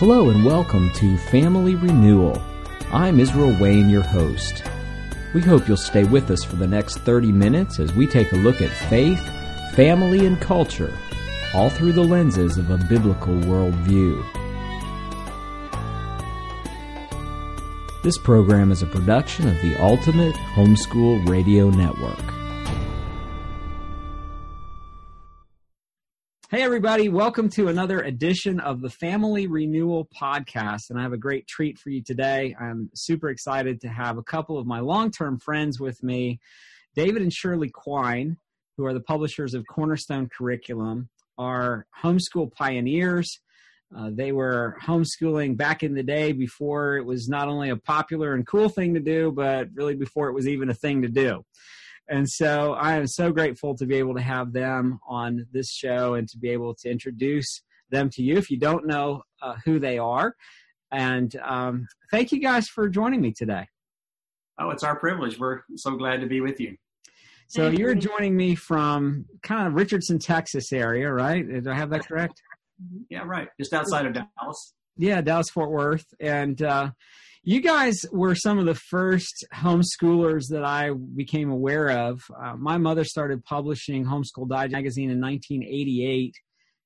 Hello and welcome to Family Renewal. I'm Israel Wayne, your host. We hope you'll stay with us for the next 30 minutes as we take a look at faith, family, and culture, all through the lenses of a biblical worldview. This program is a production of the Ultimate Homeschool Radio Network. Everybody, welcome to another edition of the Family Renewal Podcast. And I have a great treat for you today. I'm super excited to have a couple of my long term friends with me, David and Shirley Quine, who are the publishers of Cornerstone Curriculum, are homeschool pioneers. Uh, they were homeschooling back in the day before it was not only a popular and cool thing to do, but really before it was even a thing to do. And so I am so grateful to be able to have them on this show and to be able to introduce them to you if you don't know uh, who they are. And um, thank you guys for joining me today. Oh, it's our privilege. We're so glad to be with you. So you're joining me from kind of Richardson, Texas area, right? Did I have that correct? Yeah, right. Just outside of Dallas. Yeah, Dallas Fort Worth. And uh, you guys were some of the first homeschoolers that I became aware of. Uh, my mother started publishing Homeschool Digest magazine in 1988.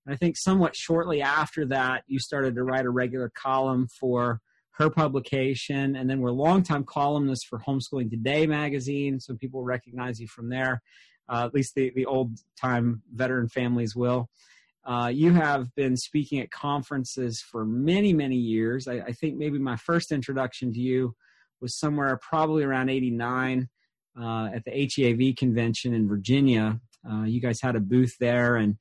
And I think somewhat shortly after that, you started to write a regular column for her publication, and then we're longtime columnists for Homeschooling Today magazine, so people recognize you from there. Uh, at least the, the old time veteran families will. Uh, you have been speaking at conferences for many, many years. I, I, think maybe my first introduction to you was somewhere probably around 89 uh, at the HEAV convention in Virginia. Uh, you guys had a booth there, and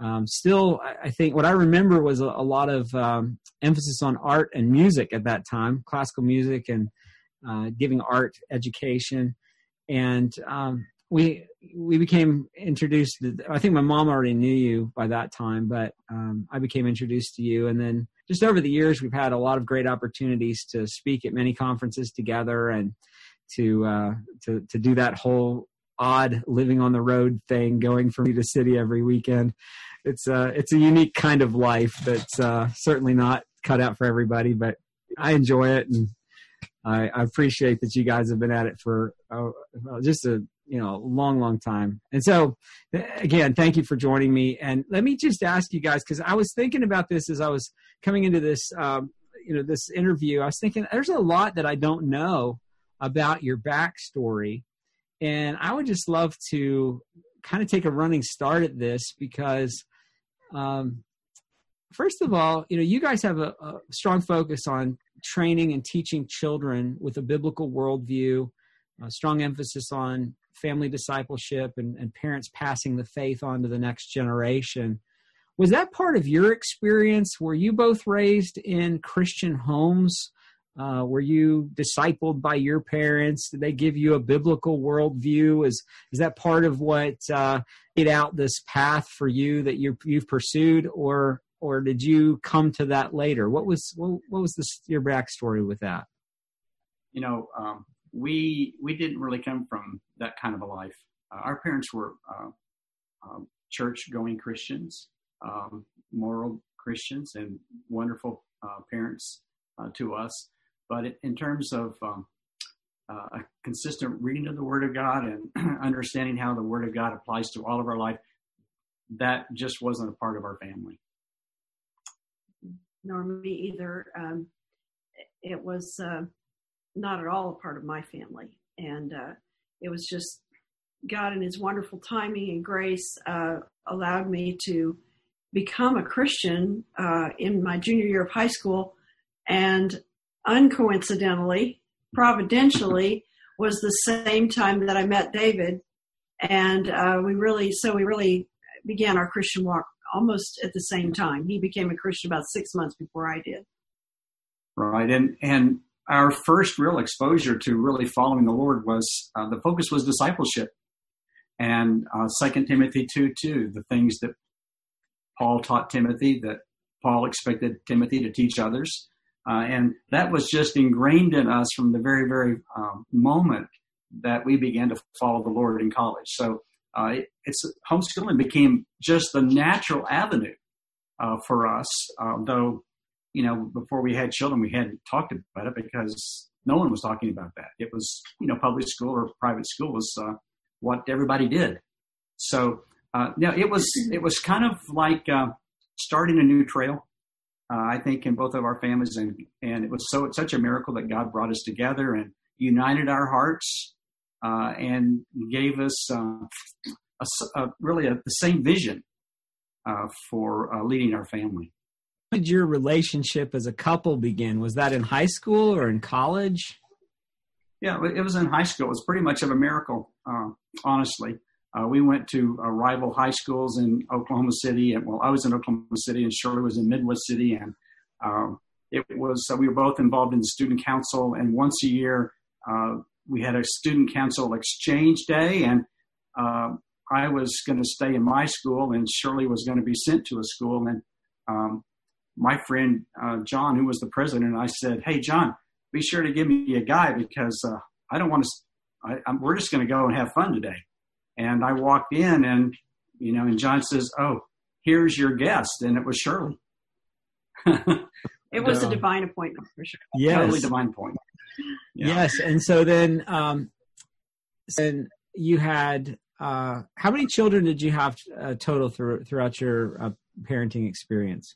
um, still, I, I, think what I remember was a, a lot of um, emphasis on art and music at that time, classical music and uh, giving art education. And um, we we became introduced. I think my mom already knew you by that time, but um, I became introduced to you, and then just over the years, we've had a lot of great opportunities to speak at many conferences together, and to uh, to to do that whole odd living on the road thing, going from city to city every weekend. It's a uh, it's a unique kind of life that's uh, certainly not cut out for everybody, but I enjoy it and I, I, appreciate that you guys have been at it for uh, just a you know long long time. And so again thank you for joining me. And let me just ask you guys because i was thinking about this as i was coming into this um, you know this interview. I was thinking there's a lot that i don't know about your backstory. And i would just love to kind of take a running start at this because um, first of all you know you guys have a, a strong focus on training and teaching children with a biblical worldview a strong emphasis on family discipleship and, and parents passing the faith on to the next generation. Was that part of your experience? Were you both raised in Christian homes? Uh, were you discipled by your parents? Did they give you a biblical worldview? Is is that part of what uh, out this path for you that you you've pursued, or or did you come to that later? What was what, what was this, your backstory with that? You know, um, we we didn't really come from that kind of a life. Uh, our parents were uh, um, church going Christians, um, moral Christians, and wonderful uh, parents uh, to us. But in terms of um, uh, a consistent reading of the Word of God and understanding how the Word of God applies to all of our life, that just wasn't a part of our family. Nor me either. Um, it was not at all a part of my family. And uh, it was just God and His wonderful timing and grace uh, allowed me to become a Christian uh, in my junior year of high school. And uncoincidentally, providentially, was the same time that I met David. And uh, we really, so we really began our Christian walk almost at the same time. He became a Christian about six months before I did. Right. And, and our first real exposure to really following the Lord was uh, the focus was discipleship, and uh, Second Timothy two two, the things that Paul taught Timothy that Paul expected Timothy to teach others, uh, and that was just ingrained in us from the very very um, moment that we began to follow the Lord in college. So uh, it, it's homeschooling became just the natural avenue uh, for us, though you know, before we had children, we hadn't talked about it because no one was talking about that. It was, you know, public school or private school was uh, what everybody did. So, uh, yeah, it was it was kind of like uh, starting a new trail. Uh, I think in both of our families, and and it was so it's such a miracle that God brought us together and united our hearts uh, and gave us uh, a, a, really a, the same vision for leading our family. Did your relationship as a couple begin? Was that in high school or in college? Yeah, it was in high school. It was pretty much of a miracle, uh, honestly. Uh, we went to uh, rival high schools in Oklahoma City, and well, I was in Oklahoma City, and Shirley was in Midwest City, and um, it was we were both involved in the student council. And once a year, uh, we had a student council exchange day, and uh, I was going to stay in my school, and Shirley was going to be sent to a school. And um, my friend uh, John, who was the president, I said, "Hey, John, be sure to give me a guy because uh, I don't want to. I, I'm, we're just going to go and have fun today." And I walked in, and you know, and John says, "Oh, here's your guest," and it was Shirley. it was a divine appointment for sure. Yes. Totally divine appointment. Yeah. Yes, and so then, um, and you had uh, how many children did you have uh, total through, throughout your uh, parenting experience?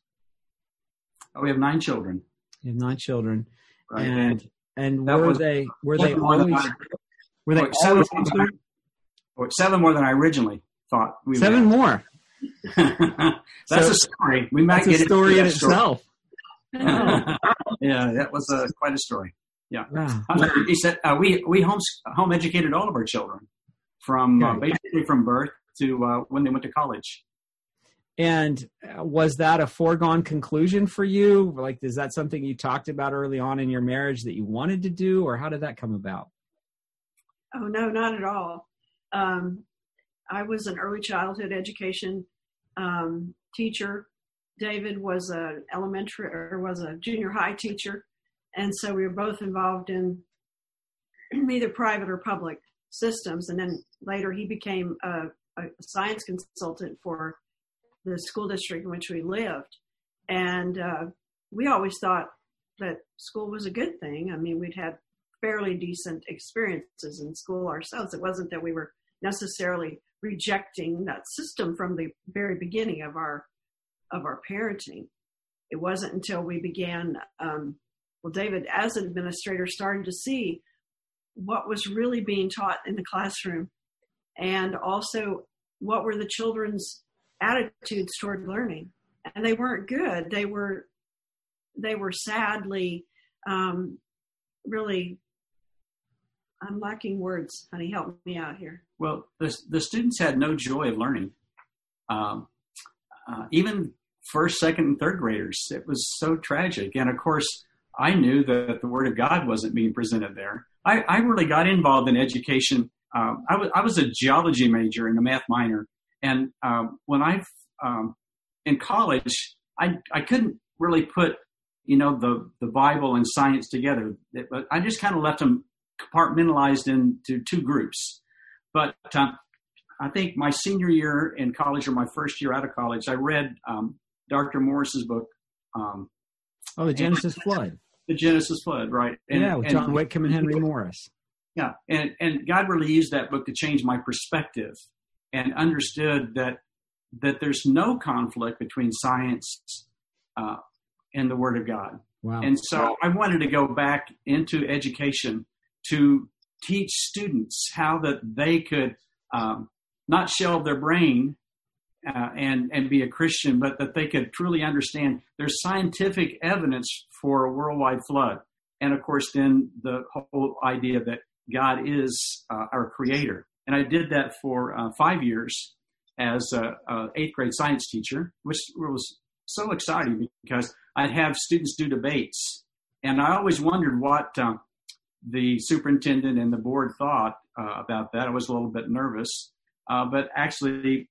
Oh, we have nine children. You have nine children, right. and and were was, they were they always I, were they seven, always more I, seven more than I originally thought. We seven more. that's so, a story. We might get a story in itself. yeah, that was uh, quite a story. Yeah. Wow. He said uh, we we home home educated all of our children from uh, basically from birth to uh, when they went to college. And uh, was that a foregone conclusion for you? Like, is that something you talked about early on in your marriage that you wanted to do, or how did that come about? Oh no, not at all. Um, I was an early childhood education um, teacher. David was an elementary or was a junior high teacher, and so we were both involved in either private or public systems. And then later he became a, a science consultant for the school district in which we lived. And uh, we always thought that school was a good thing. I mean, we'd had fairly decent experiences in school ourselves. It wasn't that we were necessarily rejecting that system from the very beginning of our of our parenting. It wasn't until we began um, well, David, as an administrator, started to see what was really being taught in the classroom and also what were the children's attitudes toward learning. And they weren't good. They were, they were sadly, um, really, I'm lacking words. Honey, help me out here. Well, the, the students had no joy of learning. Um, uh, even first, second, and third graders. It was so tragic. And of course, I knew that the Word of God wasn't being presented there. I, I really got involved in education. Um, I, was, I was a geology major and a math minor. And um, when I, um, in college, I, I couldn't really put, you know, the, the Bible and science together. But I just kind of left them compartmentalized into two groups. But uh, I think my senior year in college or my first year out of college, I read um, Dr. Morris's book. Um, oh, the Genesis Flood the Genesis flood, right? And, yeah, with John Whitcomb and Henry Morris. Yeah, and and God really used that book to change my perspective and understood that that there's no conflict between science uh, and the Word of God. Wow. And so I wanted to go back into education to teach students how that they could um, not shelve their brain uh, and and be a Christian, but that they could truly understand there's scientific evidence for a worldwide flood, and of course, then the whole idea that God is uh, our Creator. And I did that for uh, five years as a, a, eighth grade science teacher, which was so exciting because I'd have students do debates, and I always wondered what uh, the superintendent and the board thought uh, about that. I was a little bit nervous, uh, but actually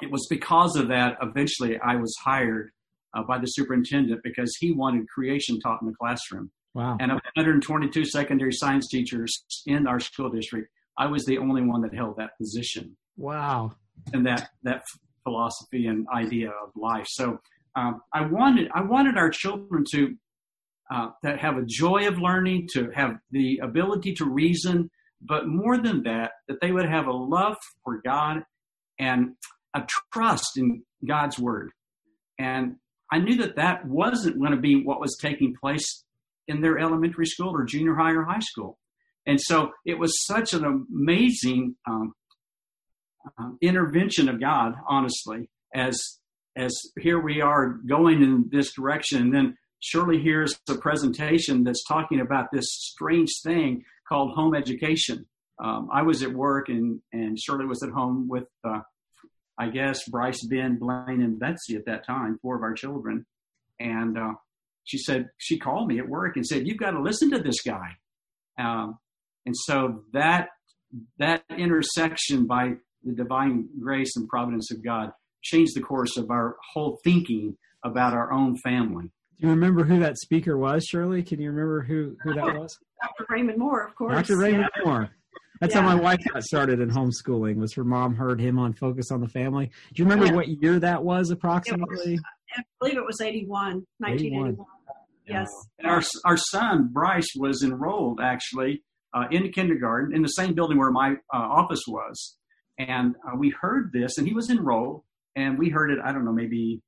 it was because of that eventually I was hired uh, by the superintendent because he wanted creation taught in the classroom. Wow. And of 122 secondary science teachers in our school district, I was the only one that held that position. Wow. And that, that philosophy and idea of life. So um, I wanted I wanted our children to uh, that have a joy of learning, to have the ability to reason, but more than that, that they would have a love for God and a trust in God's word. And I knew that that wasn't going to be what was taking place in their elementary school or junior high or high school. And so it was such an amazing um, uh, intervention of God, honestly, as as here we are going in this direction. And then Shirley hears a presentation that's talking about this strange thing called home education. Um, I was at work and, and Shirley was at home with, uh, I guess, Bryce, Ben, Blaine, and Betsy at that time, four of our children. And uh, she said, she called me at work and said, You've got to listen to this guy. Um, and so that that intersection by the divine grace and providence of God changed the course of our whole thinking about our own family. Do you remember who that speaker was, Shirley? Can you remember who, who that oh, was? Dr. Raymond Moore, of course. Dr. Raymond yeah. Moore. That's yeah. how my wife got started in homeschooling. Was her mom heard him on Focus on the Family? Do you remember yeah. what year that was approximately? Was, I believe it was 81, 1981. 81. Yes. And our our son Bryce was enrolled actually uh, in kindergarten in the same building where my uh, office was, and uh, we heard this, and he was enrolled, and we heard it. I don't know, maybe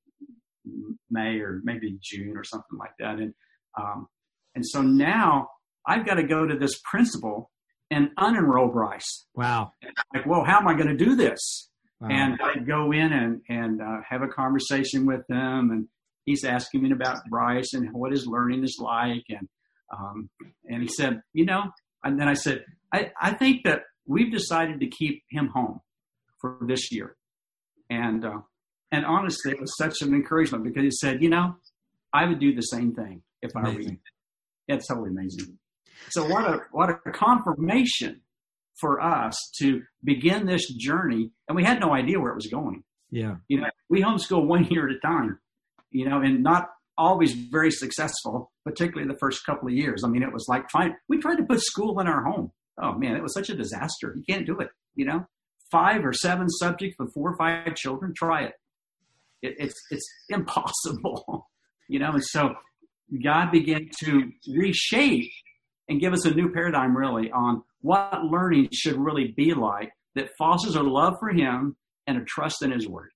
May or maybe June or something like that. And um, and so now I've got to go to this principal and unenroll Bryce. Wow. Like, well, how am I going to do this? Wow. And I go in and and uh, have a conversation with them, and he's asking me about Bryce and what his learning is like, and um, and he said, you know, and then I said, I, I think that we've decided to keep him home for this year, and uh, and honestly, it was such an encouragement because he said, you know, I would do the same thing if I were you. It's totally amazing. So what a what a confirmation for us to begin this journey, and we had no idea where it was going. Yeah, you know, we homeschool one year at a time, you know, and not always very successful, particularly the first couple of years. I mean, it was like fine. We tried to put school in our home. Oh man, it was such a disaster. You can't do it. You know, five or seven subjects with four or five children. Try it. It, it's it's impossible, you know. And so God began to reshape and give us a new paradigm, really, on what learning should really be like that fosters a love for Him and a trust in His Word.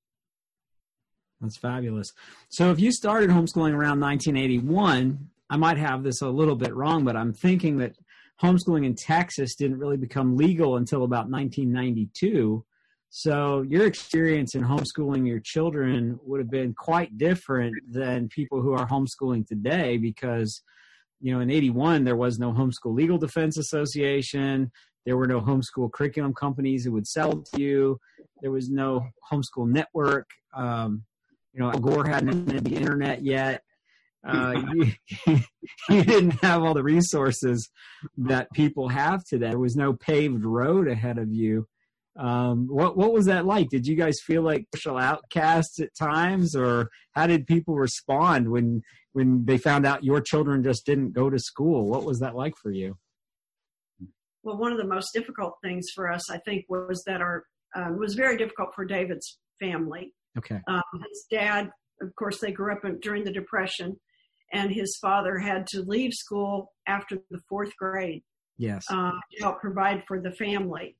That's fabulous. So, if you started homeschooling around 1981, I might have this a little bit wrong, but I'm thinking that homeschooling in Texas didn't really become legal until about 1992. So your experience in homeschooling your children would have been quite different than people who are homeschooling today because you know in 81 there was no homeschool legal defense association there were no homeschool curriculum companies who would sell to you there was no homeschool network um, you know gore hadn't invented the internet yet uh, you, you, didn't have all the resources that people have today there was no paved road ahead of you um, what what was that like? Did you guys feel like social outcasts at times, or how did people respond when when they found out your children just didn't go to school? What was that like for you? Well, one of the most difficult things for us, I think, was that our um, was very difficult for David's family. Okay. Um, his dad, of course, they grew up during the Depression, and his father had to leave school after the fourth grade. Yes. Uh, to help provide for the family.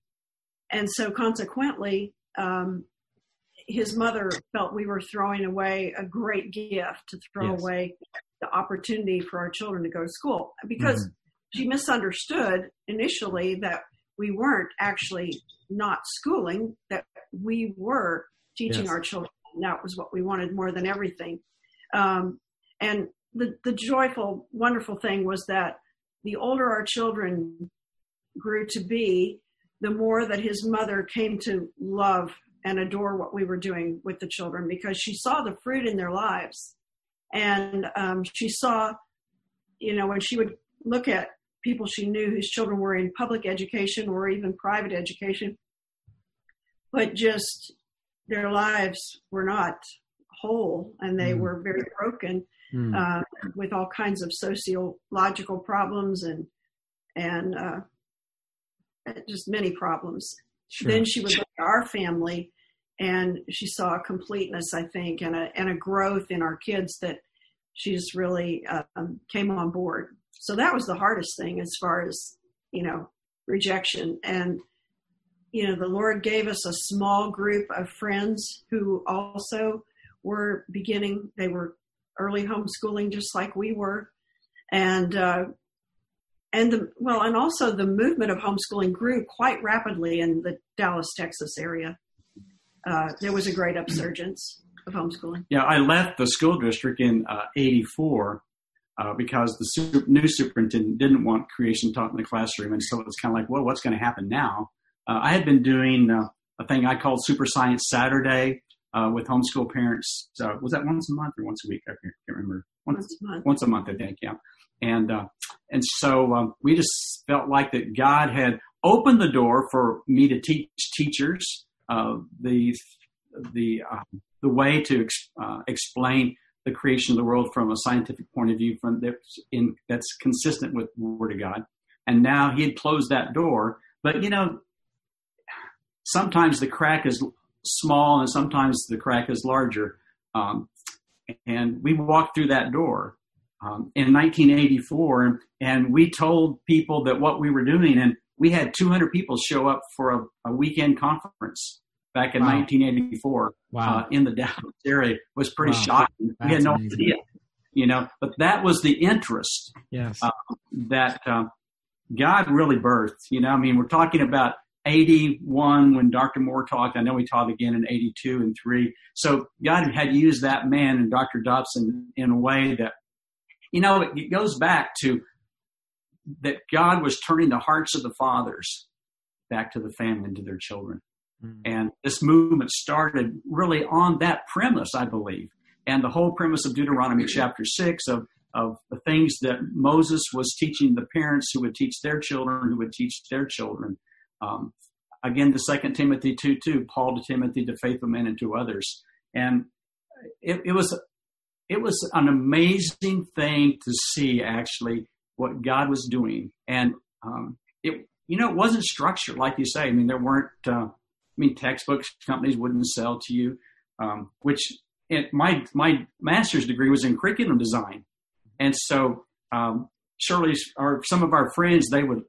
And so consequently, um, his mother felt we were throwing away a great gift to throw yes. away the opportunity for our children to go to school because mm-hmm. she misunderstood initially that we weren't actually not schooling, that we were teaching yes. our children. And that was what we wanted more than everything. Um, and the, the joyful, wonderful thing was that the older our children grew to be, the more that his mother came to love and adore what we were doing with the children because she saw the fruit in their lives. And um, she saw, you know, when she would look at people she knew whose children were in public education or even private education, but just their lives were not whole and they mm. were very broken mm. uh, with all kinds of sociological problems and and uh, just many problems. Sure. Then she would look at our family and she saw a completeness, I think, and a and a growth in our kids that she just really um, came on board. So that was the hardest thing as far as you know rejection and you know the Lord gave us a small group of friends who also were beginning. They were early homeschooling just like we were, and uh, and the well, and also the movement of homeschooling grew quite rapidly in the Dallas, Texas area. Uh, there was a great upsurgence of homeschooling. Yeah, I left the school district in '84 uh, uh, because the super, new superintendent didn't want creation taught in the classroom, and so it was kind of like, well, what's going to happen now? Uh, I had been doing uh, a thing I called Super Science Saturday uh, with homeschool parents. was that once a month or once a week? I can't, remember. Once, once, a month. Once a month, I think. Yeah, and and so um, we just felt like that God had opened the door for me to teach teachers uh, the the uh, the way to ex- uh, explain the creation of the world from a scientific point of view, from that's in that's consistent with the Word of God. And now He had closed that door, but you know, sometimes the crack is small, and sometimes the crack is larger. Um, and we walked through that door um, in 1984, and we told people that what we were doing, and we had 200 people show up for a, a weekend conference back in wow. 1984 wow. uh, in the Dallas area. It was pretty wow. shocking. That's we had no amazing. idea, you know, but that was the interest yes. Uh, that uh, God really birthed. You know, I mean, we're talking about 81 when Dr. Moore talked. I know he taught again in 82 and 3. So God had used that man and Dr. Dobson in a way that, you know, it goes back to that God was turning the hearts of the fathers back to the family and to their children. Mm-hmm. And this movement started really on that premise, I believe. And the whole premise of Deuteronomy chapter 6 of, of the things that Moses was teaching the parents who would teach their children, who would teach their children. Um, again, the Second Timothy 2 2, Paul to Timothy, to faithful men and to others. And it, it was it was an amazing thing to see actually what God was doing. And um, it, you know, it wasn't structured like you say. I mean, there weren't. Uh, I mean, textbooks companies wouldn't sell to you. Um, which it, my my master's degree was in curriculum design, and so um, surely our some of our friends they would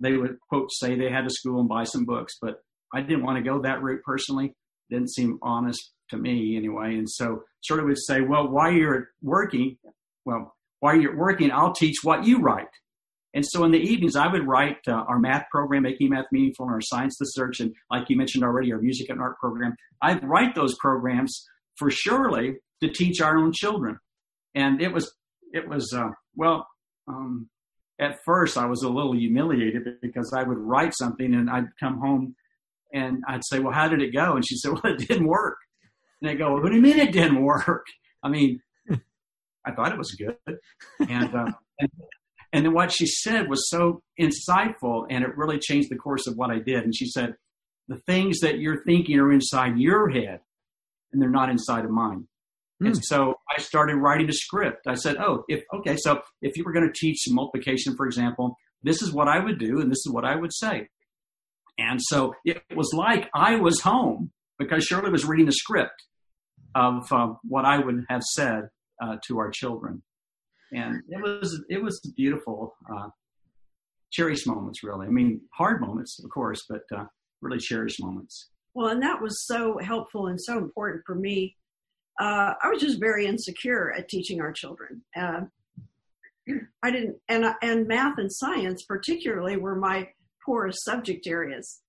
they would quote say they had to school and buy some books, but I didn't want to go that route personally. Didn't seem honest to me anyway, and so sort of would say, well, while you're working, well, while you're working, I'll teach what you write. And so in the evenings, I would write uh, our math program, Making Math Meaningful, and our Science the Search, and like you mentioned already, our music and art program. I'd write those programs for Shirley to teach our own children. And it was, it was, uh, well, um, at first I was a little humiliated because I would write something and I'd come home and I'd say, well, how did it go? And she said, well, it didn't work. And I go, well, what do you mean it didn't work? I mean, I thought it was good. And, uh, and, and then what she said was so insightful and it really changed the course of what I did. And she said, the things that you're thinking are inside your head and they're not inside of mine. Mm. And so I started writing a script. I said, oh, if, okay, so if you were going to teach multiplication, for example, this is what I would do and this is what I would say. And so it was like I was home because Shirley was reading a script of uh, what I would have said uh, to our children, and it was it was beautiful, uh, cherished moments. Really, I mean, hard moments, of course, but uh, really cherished moments. Well, and that was so helpful and so important for me. Uh, I was just very insecure at teaching our children. Uh, I didn't, and and math and science particularly were my poorest subject areas.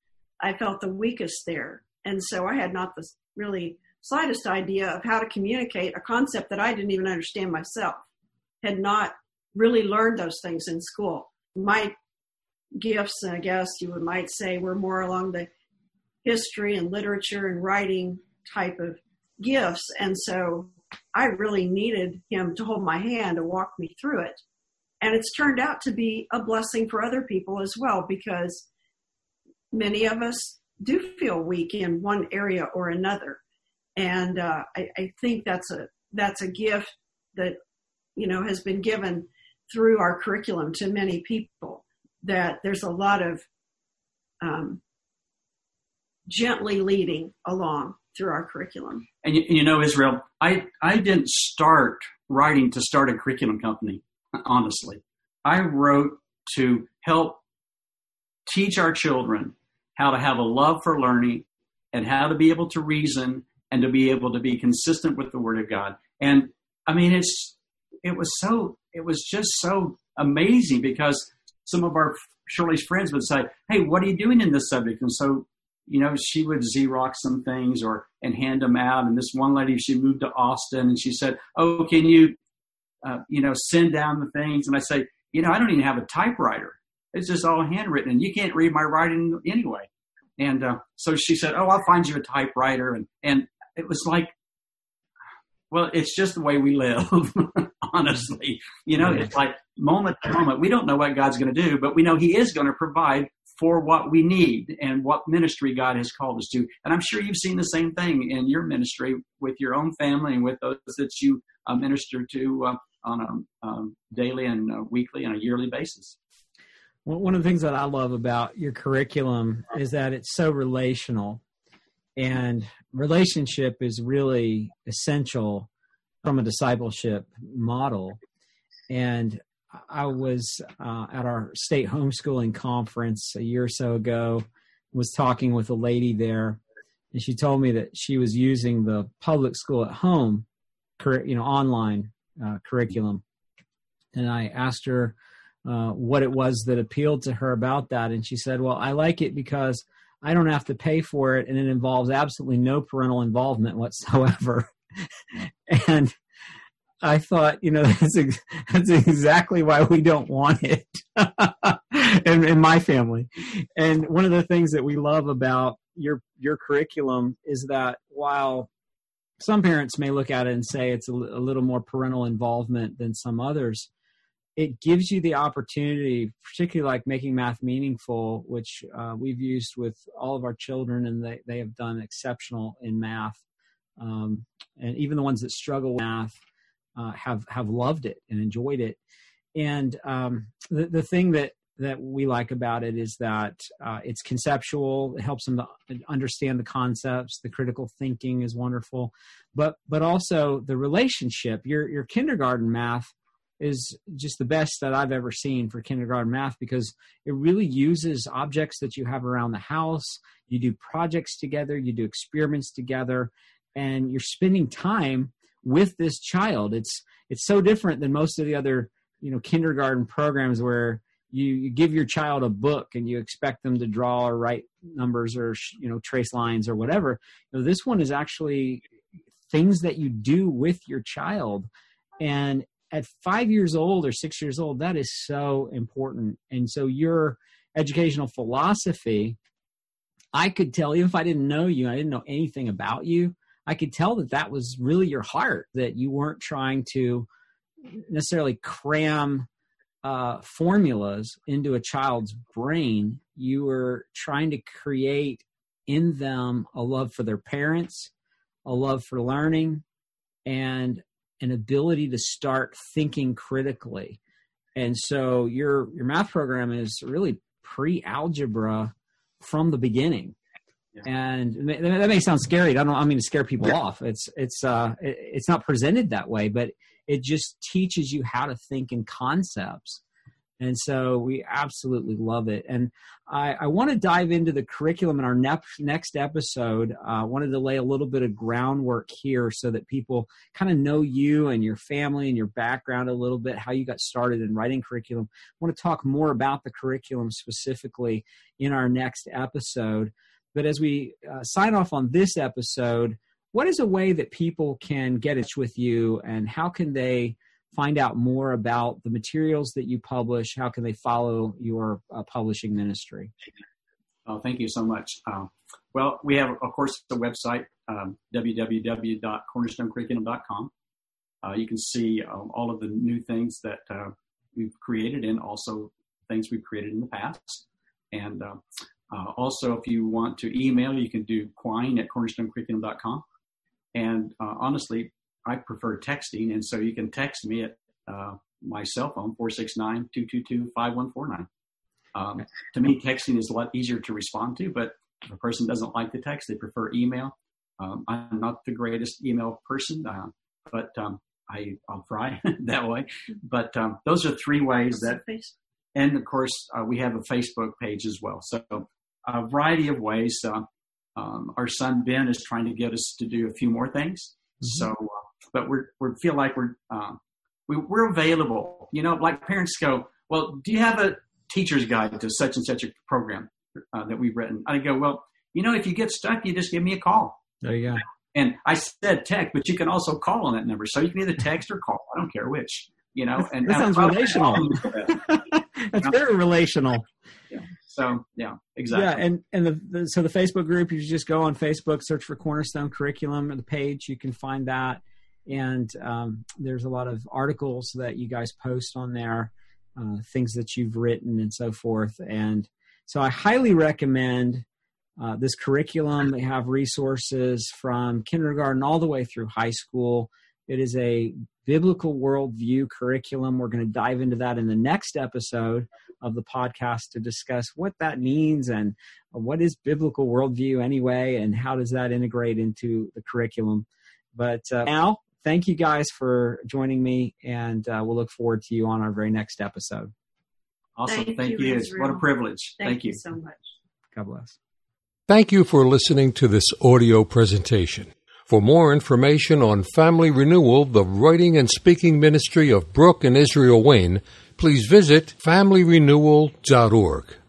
I felt the weakest there, and so I had not the really slightest idea of how to communicate a concept that I didn't even understand myself, had not really learned those things in school. My gifts, I guess you might say, were more along the history and literature and writing type of gifts. And so I really needed him to hold my hand and walk me through it. And it's turned out to be a blessing for other people as well because many of us do feel weak in one area or another and uh, I, I, think that's a that's a gift that you know has been given through our curriculum to many people. That there's a lot of um, gently leading along through our curriculum. And you, you know, Israel, I, I didn't start writing to start a curriculum company, honestly. I wrote to help teach our children how to have a love for learning and how to be able to reason and to be able to be consistent with the Word of God. And I mean, it's it was so it was just so amazing because some of our Shirley's friends would say, "Hey, what are you doing in this subject?" And so, you know, she would xerox some things or and hand them out. And this one lady, she moved to Austin, and she said, "Oh, can you, uh, you know, send down the things?" And I say, "You know, I don't even have a typewriter. It's just all handwritten, and you can't read my writing anyway." And uh, so she said, "Oh, I'll find you a typewriter." And and it was like, well, it's just the way we live. honestly, you know, it's like moment to moment. We don't know what God's going to do, but we know He is going to provide for what we need and what ministry God has called us to. And I'm sure you've seen the same thing in your ministry with your own family and with those that you uh, minister to uh, on a um, daily and uh, weekly and a yearly basis. Well, one of the things that I love about your curriculum is that it's so relational, and relationship is really essential from a discipleship model. And I was uh, at our state homeschooling conference a year or so ago, was talking with a lady there, and she told me that she was using the public school at home, you know, online uh, curriculum. And I asked her uh, what it was that appealed to her about that, and she said, "Well, I like it because I don't have to pay for it, and it involves absolutely no parental involvement whatsoever." and I thought, you know, that's ex- that's exactly why we don't want it in, in my family. And one of the things that we love about your your curriculum is that while some parents may look at it and say it's a, a little more parental involvement than some others, it gives you the opportunity, particularly like making math meaningful, which uh, we've used with all of our children, and they, they have done exceptional in math. Um, and even the ones that struggle with math uh, have have loved it and enjoyed it. And um, the the thing that that we like about it is that uh, it's conceptual. It helps them to understand the concepts. The critical thinking is wonderful, but but also the relationship. Your your kindergarten math is just the best that I've ever seen for kindergarten math because it really uses objects that you have around the house. You do projects together, you do experiments together, and you're spending time with this child. It's it's so different than most of the other you know kindergarten programs where you, you give your child a book and you expect them to draw or write numbers or you know trace lines or whatever. You know, this one is actually things that you do with your child, and at five years old or six years old, that is so important. And so your educational philosophy, I could tell you if I didn't know you, I didn't know anything about you. I could tell that that was really your heart, that you weren't trying to necessarily cram uh, formulas into a child's brain. You were trying to create in them a love for their parents, a love for learning, and an ability to start thinking critically. And so your your math program is really pre-algebra from the beginning. Yeah. And that may sound scary. I don't. I mean to scare people yeah. off. It's it's uh it, it's not presented that way, but it just teaches you how to think in concepts. And so we absolutely love it. And I, I want to dive into the curriculum in our next next episode. I uh, wanted to lay a little bit of groundwork here so that people kind of know you and your family and your background a little bit, how you got started in writing curriculum. I want to talk more about the curriculum specifically in our next episode. But as we uh, sign off on this episode, what is a way that people can get in touch with you and how can they find out more about the materials that you publish? How can they follow your uh, publishing ministry? Oh, thank you so much. Uh, well, we have, of course, the website, um, www.cornerstonecurriculum.com. Uh, you can see um, all of the new things that uh, we've created and also things we've created in the past. And uh, also, if you want to email, you can do quine at cornerstonecurriculum.com. And uh, honestly, I prefer texting, and so you can text me at uh, my cell phone, 469 222 5149. Um, to me, texting is a lot easier to respond to, but if a person doesn't like the text, they prefer email. Um, I'm not the greatest email person, uh, but um, I, will try that way. But um, those are three ways that, and of course, uh, we have a Facebook page as well. So a variety of ways. Uh, um, our son Ben is trying to get us to do a few more things. Mm-hmm. So, uh, but we're we feel like we're um, we, we're available. You know, like parents go, well, do you have a teacher's guide to such and such a program uh, that we've written? I go, well, you know, if you get stuck, you just give me a call. There you go. And I said text, but you can also call on that number. So you can either text or call. I don't care which. You know, and that sounds relational. That's very relational. Yeah. So yeah, exactly. Yeah, and and the, the, so the Facebook group, you just go on Facebook, search for Cornerstone Curriculum, and the page you can find that, and um, there's a lot of articles that you guys post on there, uh, things that you've written and so forth, and so I highly recommend uh, this curriculum. They have resources from kindergarten all the way through high school. It is a biblical worldview curriculum. We're going to dive into that in the next episode of the podcast to discuss what that means and what is biblical worldview anyway, and how does that integrate into the curriculum. But uh, now, thank you guys for joining me, and uh, we'll look forward to you on our very next episode. Awesome. Thank, thank you. you. What a privilege. Thank, thank you. you so much. God bless. Thank you for listening to this audio presentation. For more information on Family Renewal, the writing and speaking ministry of Brooke and Israel Wayne, please visit familyrenewal.org.